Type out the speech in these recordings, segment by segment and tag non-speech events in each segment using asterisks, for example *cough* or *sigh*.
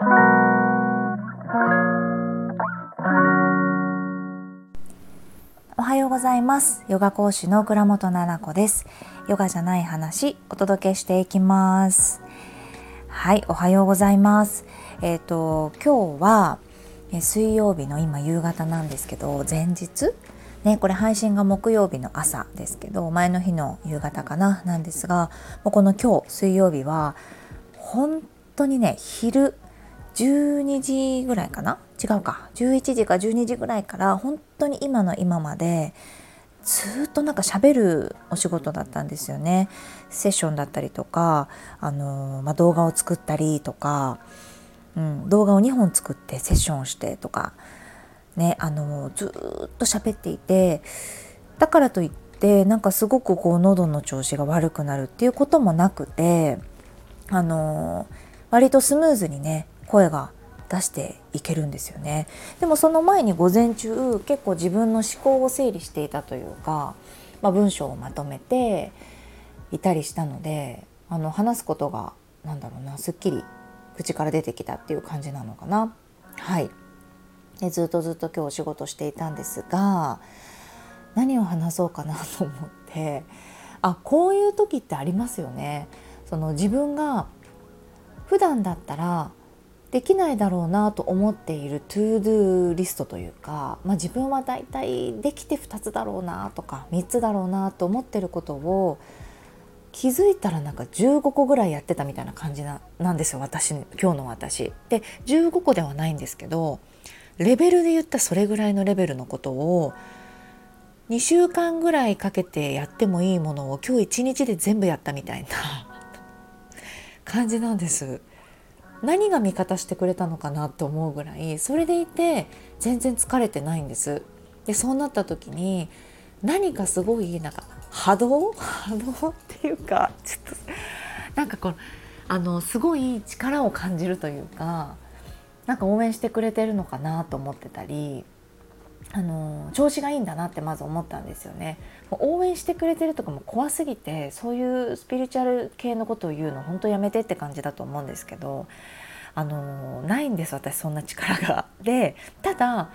おはようございます。ヨガ講師の倉本奈々子です。ヨガじゃない話お届けしていきます。はいおはようございます。えっ、ー、と今日は水曜日の今夕方なんですけど前日？ね、これ配信が木曜日の朝ですけど前の日の夕方かな？なんですがもうこの今日水曜日は本当にね昼12時ぐらいかな？違うか。11時か12時ぐらいから本当に今の今までずっとなんか喋るお仕事だったんですよね。セッションだったりとか、あのまあ、動画を作ったりとか、うん、動画を2本作ってセッションしてとかねあのずっと喋っていてだからといってなんかすごくこう喉の調子が悪くなるっていうこともなくてあの割とスムーズにね声が出していけるんですよね。でもその前に午前中結構自分の思考を整理していたというか、まあ、文章をまとめていたりしたのであの話すことがなんだろうなすっきり口から出てきたっていう感じなのかな。はい。でずっとずっと今日お仕事していたんですが何を話そうかなと思ってあこういう時ってありますよね。その自分が普段だったらできないだろうなと思っている to-do list というか、まあ、自分はだいたいできて2つだろうなとか3つだろうなと思ってることを気づいたらなんか15個ぐらいやってたみたいな感じななんですよ私今日の私。で15個ではないんですけどレベルで言ったそれぐらいのレベルのことを2週間ぐらいかけてやってもいいものを今日1日で全部やったみたいな *laughs* 感じなんです。何が味方してくれたのかなって思うぐらいそれでいて全然疲れてないんです。でそうなった時に何かすごいなんか波動？*laughs* 波動っていうかちょっとなんかこうあのすごい力を感じるというかなんか応援してくれてるのかなと思ってたりあの調子がいいんだなってまず思ったんですよね応援してくれてるとかも怖すぎてそういうスピリチュアル系のことを言うの本当やめてって感じだと思うんですけどあのないんです私そんな力が。でただ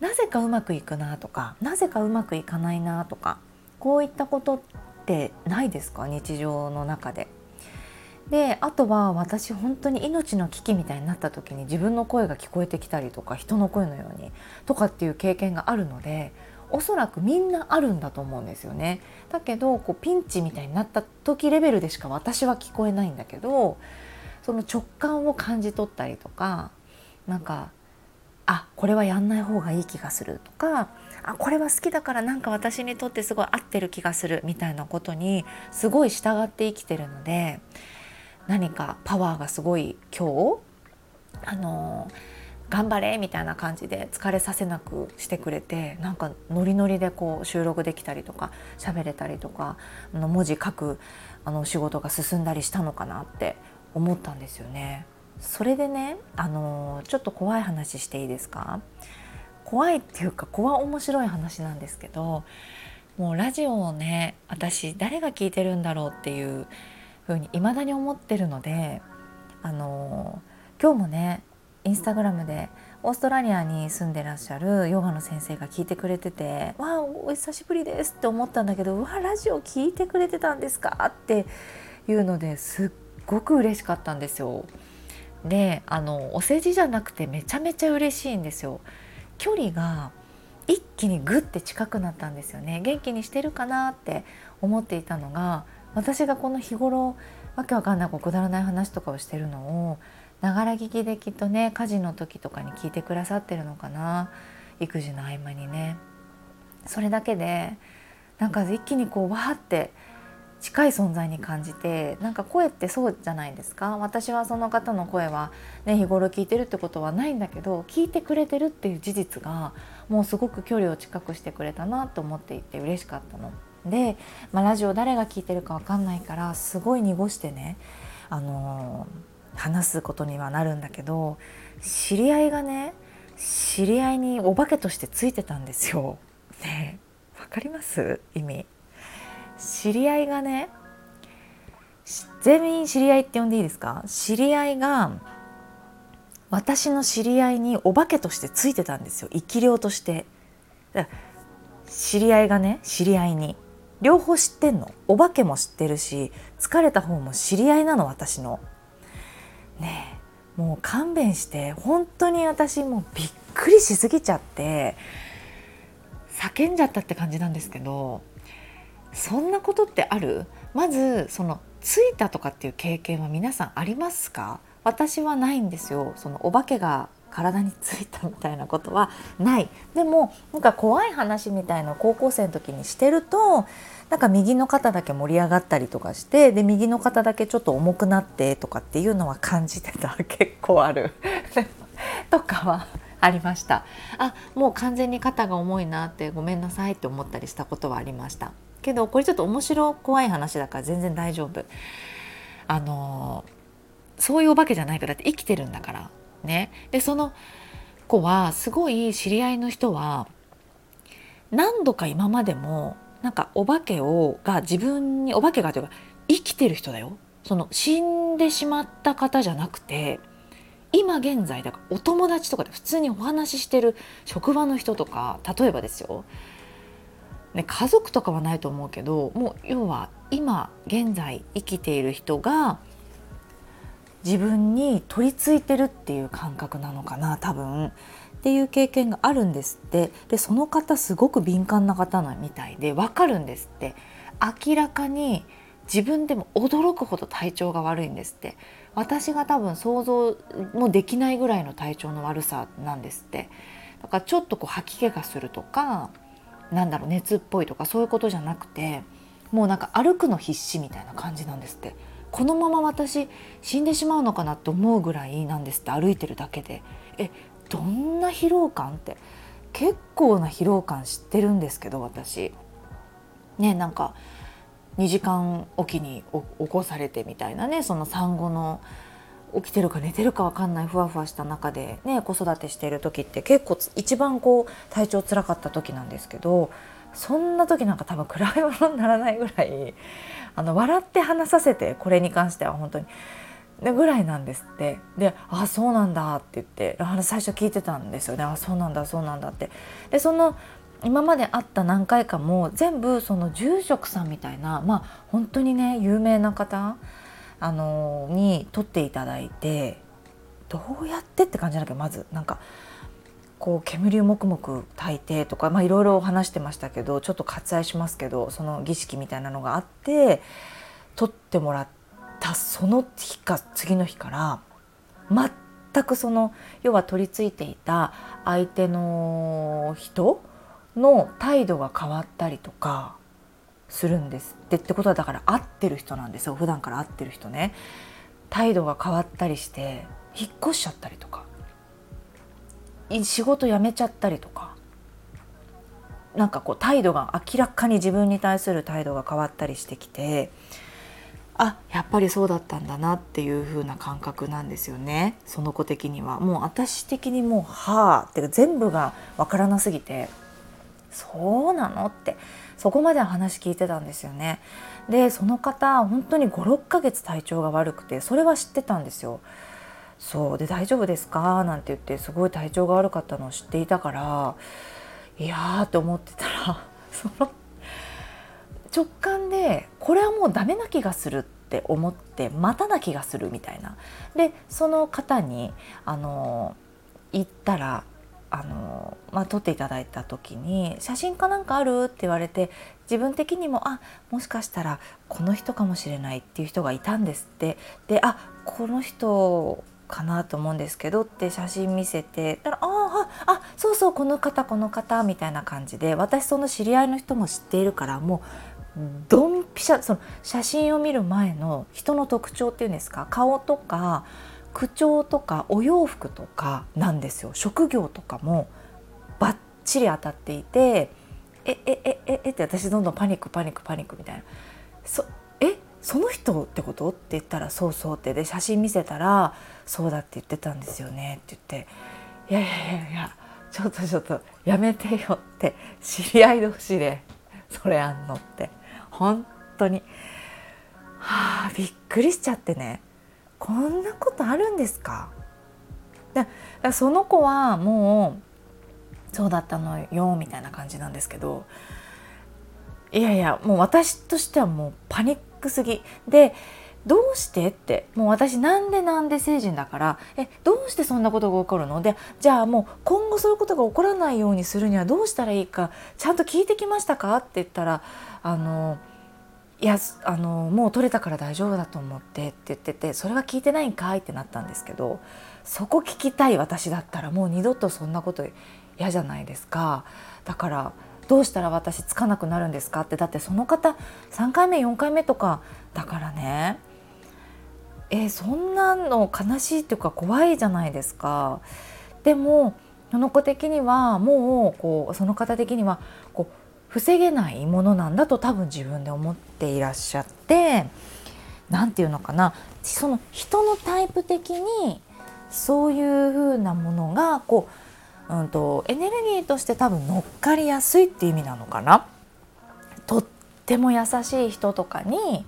なぜかうまくいくなとかなぜかうまくいかないなとかこういったことってないですか？日常の中で。であとは私本当に命の危機みたいになった時に自分の声が聞こえてきたりとか人の声のようにとかっていう経験があるのでおそらくみんなあるんだと思うんですよね。だけどこうピンチみたいになった時レベルでしか私は聞こえないんだけどその直感を感じ取ったりとかなんかあこれはやんない方がいい気がするとかあこれは好きだからなんか私にとってすごい合ってる気がするみたいなことにすごい従って生きてるので何かパワーがすごい今日あの頑張れみたいな感じで疲れさせなくしてくれてなんかノリノリでこう収録できたりとか喋れたりとかあの文字書くあの仕事が進んだりしたのかなって思ったんですよね。それでねあのちょっと怖い話していいですか？怖いっていうか怖面白い話なんですけどもうラジオをね私誰が聞いてるんだろうっていうふうに未だに思ってるのであの今日もねインスタグラムでオーストラリアに住んでらっしゃるヨガの先生が聞いてくれてて「わあお久しぶりです」って思ったんだけど「うわラジオ聞いてくれてたんですか?」っていうのですっごく嬉しかったんですよ。であのお世辞じゃなくてめちゃめちゃ嬉しいんですよ。距離が一気にグッて近くなったんですよね元気にしてるかなって思っていたのが私がこの日頃わけわかんないくだらない話とかをしてるのをながら聞きできっとね家事の時とかに聞いてくださってるのかな。育児の合間にね。それだけでなんか一気にこうわーって近い存在に感じてなんか声ってそうじゃないですか。私はその方の声は、ね、日頃聞いてるってことはないんだけど聞いてくれてるっていう事実がもうすごく距離を近くしてくれたなと思っていて嬉しかったの。で、まあ、ラジオ誰が聞いてるか分かんないからすごい濁してね、あのー、話すことにはなるんだけど知り合いがね知り合いにお化けとしてついてたんですよ。ねわかります？意味。知り合いがね全員知り合いって呼んでいいですか？知り合いが私の知り合いにお化けとしてついてたんですよ。生き量として。知り合いがね知り合いに。両方知ってんの？お化けも知ってるし疲れた方も知り合いなの私の。ねえもう勘弁して本当に私もうびっくりしすぎちゃって叫んじゃったって感じなんですけどそんなことってある？まずそのついたとかっていう経験は皆さんありますか？私はないんですよ。そのお化けが体についたみたいなことはない。でもなんか怖い話みたいな高校生の時にしてるとなんか右の肩だけ盛り上がったりとかしてで右の肩だけちょっと重くなってとかっていうのは感じてた。*laughs* 結構ある。*laughs* とかはありました。あもう完全に肩が重いなってごめんなさいって思ったりしたことはありました。けどこれちょっと面白怖い話だから全然大丈夫。あのそういうお化けじゃないからだって生きてるんだから。ね。でその子はすごい知り合いの人は何度か今までもなんかお化けをが自分にお化けがというか生きてる人だよ。その死んでしまった方じゃなくて今現在だからお友達とかで普通にお話ししてる職場の人とか例えばですよ、ね、家族とかはないと思うけどもう要は今現在生きている人が自分に取り付いてるっていう感覚なのかな多分。っていう経験があるんですって。でその方すごく敏感な方なみたいでわかるんですって。明らかに自分でも驚くほど体調が悪いんですって。私が多分想像もできないぐらいの体調の悪さなんですって。だからちょっとこう吐き気がするとかなんだろう熱っぽいとかそういうことじゃなくてもうなんか歩くの必死みたいな感じなんですって。このまま私死んでしまうのかなって思うぐらいなんですって歩いてるだけで。えどんな疲労感って。結構な疲労感知ってるんですけど私。ねなんか2時間おきに起こされてみたいなねその産後の起きてるか寝てるか分かんないふわふわした中でね子育てしてる時って結構一番こう体調つらかった時なんですけどそんな時なんか多分比べ物にならないぐらいあの笑って話させてこれに関しては本当にぐらいなんですって。で「あそうなんだ」って言ってあ最初聞いてたんですよね「あそうなんだそうなんだ」って。でその今まで会った何回かも全部その住職さんみたいなまあ本当にね有名な方あのに撮っていただいてどうやってって感じなんだけどまずなんかこう煙をもくもく炊いてとかいろいろ話してましたけどちょっと割愛しますけどその儀式みたいなのがあって撮ってもらっ。たその日か次の日から全くその要は取り付いていた相手の人の態度が変わったりとかするんです。ってってことはだから会ってる人なんですよ。普段から会ってる人ね。態度が変わったりして引っ越しちゃったりとか。仕事辞めちゃったりとか。なんかこう態度が明らかに自分に対する態度が変わったりしてきてあやっぱりそうだったんだなっていう風な感覚なんですよね。その子的には。もう私的にもうはあって全部がわからなすぎてそうなのって。そこまで話聞いてたんですよね。でその方本当に56ヶ月体調が悪くてそれは知ってたんですよ。そうで「大丈夫ですか?」なんて言ってすごい体調が悪かったのを知っていたからいやーって思ってたら *laughs* その直感でこれはもうダメな気がするって思って待たな気がするみたいなでその方にあの言ったらあの、まあ、撮っていただいた時に「写真かなんかある?」って言われて自分的にもあもしかしたらこの人かもしれないっていう人がいたんですってであこの人かなと思うんですけどって写真見せてたら「あああそうそうこの方この方」みたいな感じで私その知り合いの人も知っているからもうドンピシャその写真を見る前の人の特徴っていうんですか顔とか口調とかお洋服とかなんですよ。職業とかもバッチリ当たっていてえええええって私どんどんパニックパニックパニックみたいな。そえその人ってこと？って言ったらそうそうって。で写真見せたらそうだって言ってたんですよね。って言っていやいやいやいやちょっとちょっとやめてよって知り合い同士でそれあんのって。本当に。はあびっくりしちゃってね。こんなことあるんですか？だらその子はもうそうだったのよみたいな感じなんですけどいやいやもう私としてはもうパニックすぎ。でどうしてって。もう私なんでなんで成人だからえどうしてそんなことが起こるの？でじゃあもう今後そういうことが起こらないようにするにはどうしたらいいかちゃんと聞いてきましたか？って言ったらあのいやあのもう取れたから大丈夫だと思ってって言っててそれは聞いてないんかいってなったんですけどそこ聞きたい私だったらもう二度とそんなこと嫌じゃないですか。だからどうしたら私つかなくなるんですか？ってだってその方3回目4回目とかだからね。えー、そんなの悲しいっていうか怖いじゃないですか。でもその子的にはもうこうその方的にはこう防げないものなんだと多分自分で思っていらっしゃって何て言うのかなその人のタイプ的にそういう風なものがこう、うんと、エネルギーとして多分乗っかりやすいって意味なのかな。とっても優しい人とかに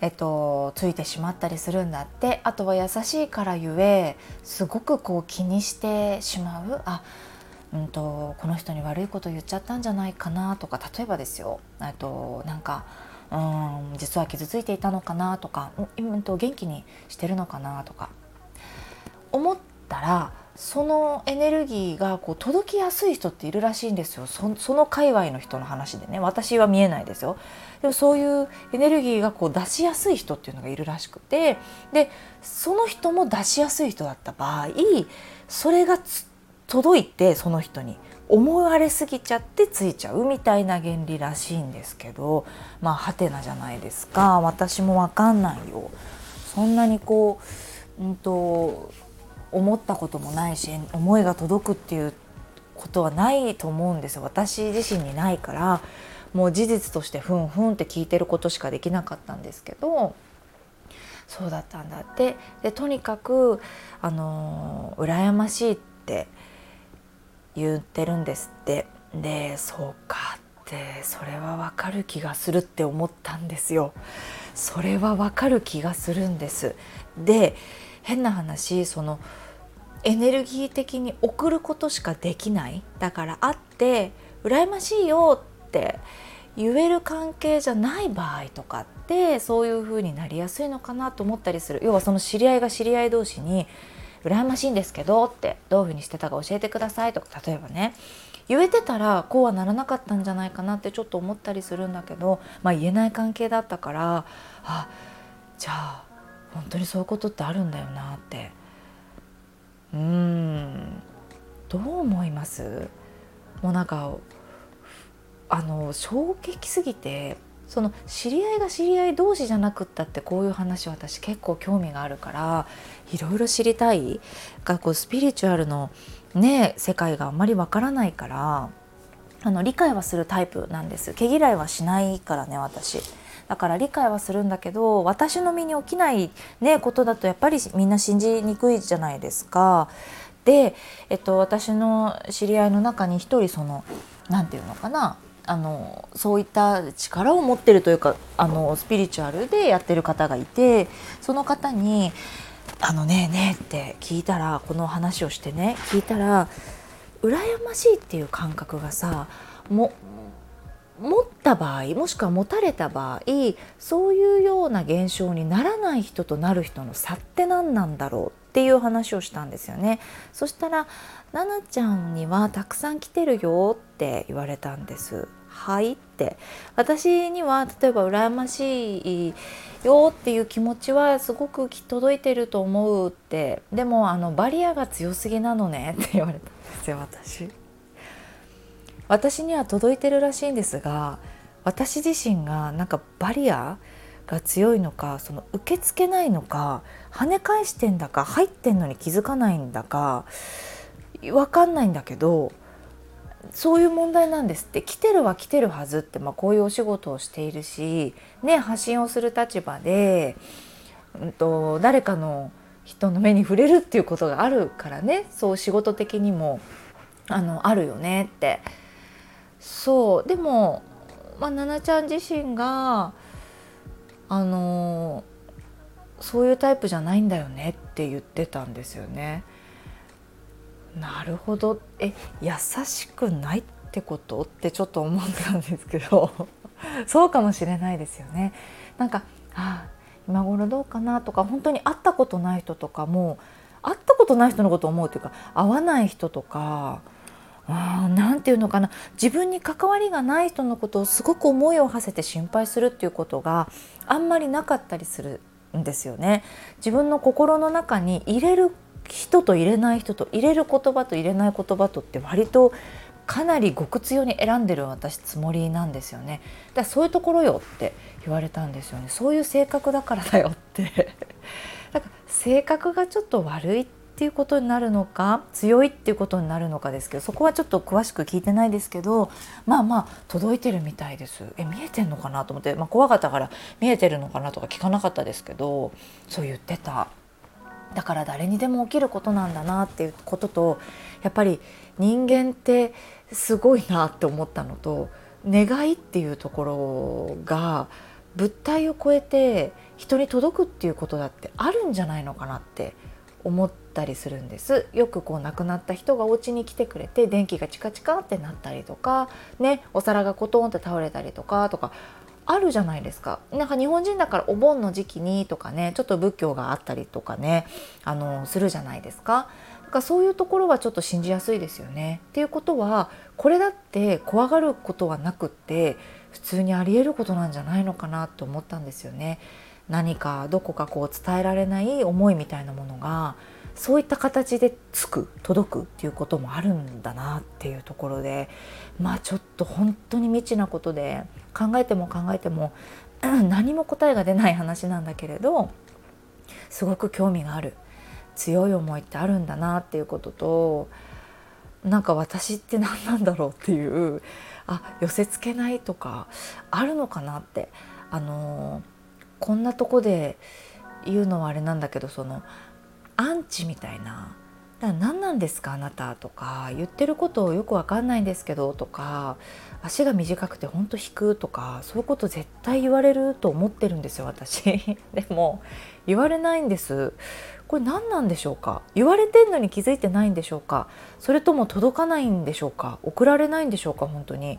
えっと、ついてしまったりするんだって。あとは優しいからゆえすごくこう気にしてしまう。あうんと、この人に悪いこと言っちゃったんじゃないかなとか。例えばですよ。となんかうん実は傷ついていたのかなとか、うん、と元気にしてるのかなとか。思ったらそのエネルギーがこう届きやすい人っているらしいんですよ。その界隈の人の話でね。私は見えないですよ。でもそういうエネルギーがこう出しやすい人っていうのがいるらしくて。でその人も出しやすい人だった場合それが届いてその人に。思われすぎちゃってついちゃうみたいな原理らしいんですけど。まあはてなじゃないですか。私も分かんないよ。そんなにこう、うんと思ったこともないし思いが届くっていうことはないと思うんですよ。私自身にないからもう事実としてふんふんって聞いてることしかできなかったんですけどそうだったんだって。でとにかくあの羨ましいって言ってるんですって。でそうかってそれはわかる気がするって思ったんですよ。それはわかる気がするんです。で変な話そのエネルギー的に送ることしかできない。だから会って羨ましいよって言える関係じゃない場合とかってそういう風になりやすいのかなと思ったりする。要はその知り合いが知り合い同士に羨ましいんですけどってどういう風にしてたか教えてくださいとか例えばね。言えてたらこうはならなかったんじゃないかなってちょっと思ったりするんだけど、まあ、言えない関係だったからあじゃあ本当にそういうことってあるんだよなって。うん。どう思います？もうなんかあの衝撃すぎてその知り合いが知り合い同士じゃなくったってこういう話私結構興味があるからいろいろ知りたい。がこうスピリチュアルのね世界があんまりわからないからあの理解はするタイプなんです。毛嫌いはしないからね私。だから理解はするんだけど私の身に起きない、ね、ことだとやっぱりみんな信じにくいじゃないですか。で、えっと、私の知り合いの中に一人その何て言うのかなあのそういった力を持ってるというかあのスピリチュアルでやってる方がいてその方に「あのねえねえ」って聞いたらこの話をしてね聞いたら羨ましいっていう感覚がさも持った場合もしくは持たれた場合そういうような現象にならない人となる人の差って何なんだろうっていう話をしたんですよね。そしたら「ななちゃんにはたくさん来てるよ」って言われたんです。はいって。私には例えば羨ましいよっていう気持ちはすごく届いてると思うって。でもあのバリアが強すぎなのねって言われたんですよ私。私には届いてるらしいんですが私自身がなんかバリアが強いのかその受け付けないのか跳ね返してんだか入ってんのに気づかないんだか分かんないんだけどそういう問題なんですって。来てるは来てるはずって、まあ、こういうお仕事をしているし、ね、発信をする立場で、うんと、誰かの人の目に触れるっていうことがあるからね。そう仕事的にもあのあるよねって。そうでも、まあ、奈々ちゃん自身があのそういうタイプじゃないんだよねって言ってたんですよね。なるほどえ優しくないってことってちょっと思ったんですけど *laughs* そうかもしれないですよね。なんかあ今頃どうかなとか本当に会ったことない人とかも会ったことない人のことを思うというか会わない人とか何て言うのかな。自分に関わりがない人のことをすごく思いを馳せて心配するっていうことがあんまりなかったりするんですよね。自分の心の中に入れる人と入れない人と入れる言葉と入れない言葉とって割とかなり極強に選んでる私つもりなんですよね。だからそういうところよって言われたんですよね。そういう性格だからだよって。*laughs* だから性格がちょっと悪いってっていうことになるのか強いっていうことになるのかですけどそこはちょっと詳しく聞いてないですけどまあまあ届いてるみたいです。え見えてんのかなと思って、まあ、怖かったから見えてるのかなとか聞かなかったですけどそう言ってた。だから誰にでも起きることなんだなっていうこととやっぱり人間ってすごいなって思ったのと願いっていうところが物体を超えて人に届くっていうことだってあるんじゃないのかなって思ってたりするんですよくこう亡くなった人がお家に来てくれて電気がチカチカってなったりとかねお皿がコトンって倒れたりとかとかあるじゃないですか。なんか日本人だからお盆の時期にとかねちょっと仏教があったりとかねあのするじゃないですか。だからそういうところはちょっと信じやすいですよね。っていうことはこれだって怖がることはなくって普通にありえることなんじゃないのかなと思ったんですよね。何かどこかこう伝えられない思いみたいなものがそういった形でつく届くっていうこともあるんだなっていうところでまあちょっと本当に未知なことで考えても考えても *clears throat* 何も答えが出ない話なんだけれどすごく興味がある強い思いってあるんだなっていうこととなんか私って何なんだろうっていうあ寄せつけないとかあるのかなってあのこんなとこで言うのはあれなんだけどそのアンチみたいな「だから何なんですかあなた」とか。言ってることをよく分かんないんですけどとか。足が短くてほんと引くとか。そういうこと絶対言われると思ってるんですよ私。*laughs* でも言われないんです。これ何なんでしょうか。言われてんのに気づいてないんでしょうか。それとも届かないんでしょうか。送られないんでしょうか本当に。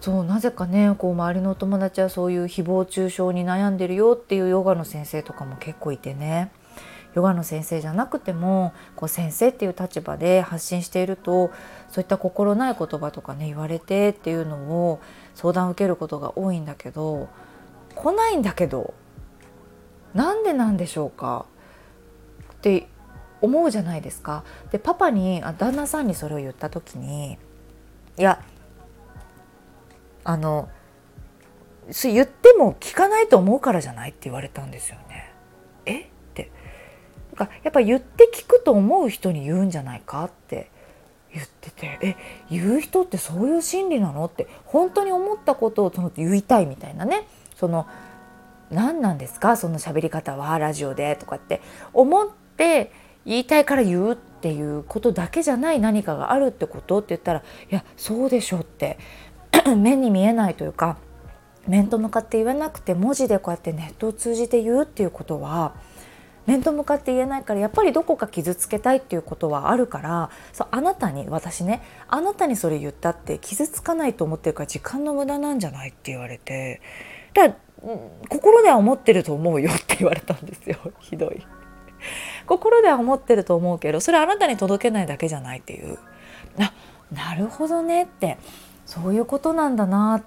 そうなぜかねこう周りのお友達はそういう誹謗中傷に悩んでるよっていうヨガの先生とかも結構いてね。ヨガの先生じゃなくてもこう先生っていう立場で発信しているとそういった心ない言葉とかね言われてっていうのを相談を受けることが多いんだけど来ないんだけどなんでなんでしょうか？って思うじゃないですか。でパパにあ旦那さんにそれを言った時にいやあの言っても聞かないと思うからじゃない？って言われたんですよね。えってやっぱ言って聞くと思う人に言うんじゃないかって言っててえ言う人ってそういう心理なのって本当に思ったことをその言いたいみたいなね。その何なんですか？その喋り方はラジオでとかって。思って言いたいから言うっていうことだけじゃない何かがあるってことって言ったらいやそうでしょって *clears throat* 目に見えないというか面と向かって言わなくて文字でこうやってネットを通じて言うっていうことは面と向かって言えないからやっぱりどこか傷つけたいっていうことはあるからそうあなたに私ねあなたにそれ言ったって傷つかないと思ってるから時間の無駄なんじゃないって言われて。だ心では思ってると思うよって言われたんですよ。*laughs* ひどい。心では思ってると思うけどそれあなたに届けないだけじゃないっていう。あなるほどねって。そういうことなんだなっ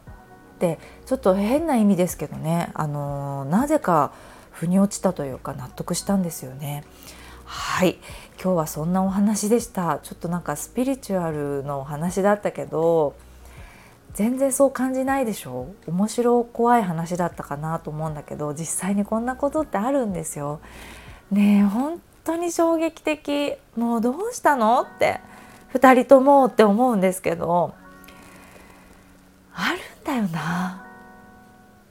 て。ちょっと変な意味ですけどね。あのなぜか腑に落ちたというか納得したんですよね。はい今日はそんなお話でしたちょっとなんかスピリチュアルのお話だったけど全然そう感じないでしょ？面白怖い話だったかなと思うんだけど実際にこんなことってあるんですよ。ねえ本当に衝撃的もうどうしたの？って2人ともって思うんですけどあるんだよな。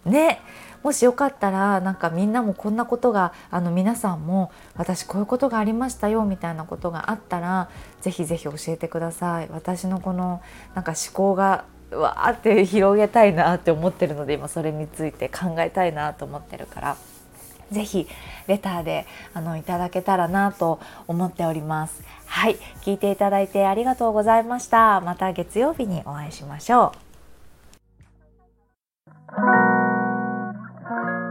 ねもしよかったらなんかみんなもこんなことがあの皆さんも私こういうことがありましたよみたいなことがあったらぜひぜひ教えてください。私のこのなんか思考がわーって広げたいなって思ってるので今それについて考えたいなと思ってるからぜひレターであのいただけたらなと思っております。はい聞いていただいてありがとうございました。また月曜日にお会いしましょう。Thank you.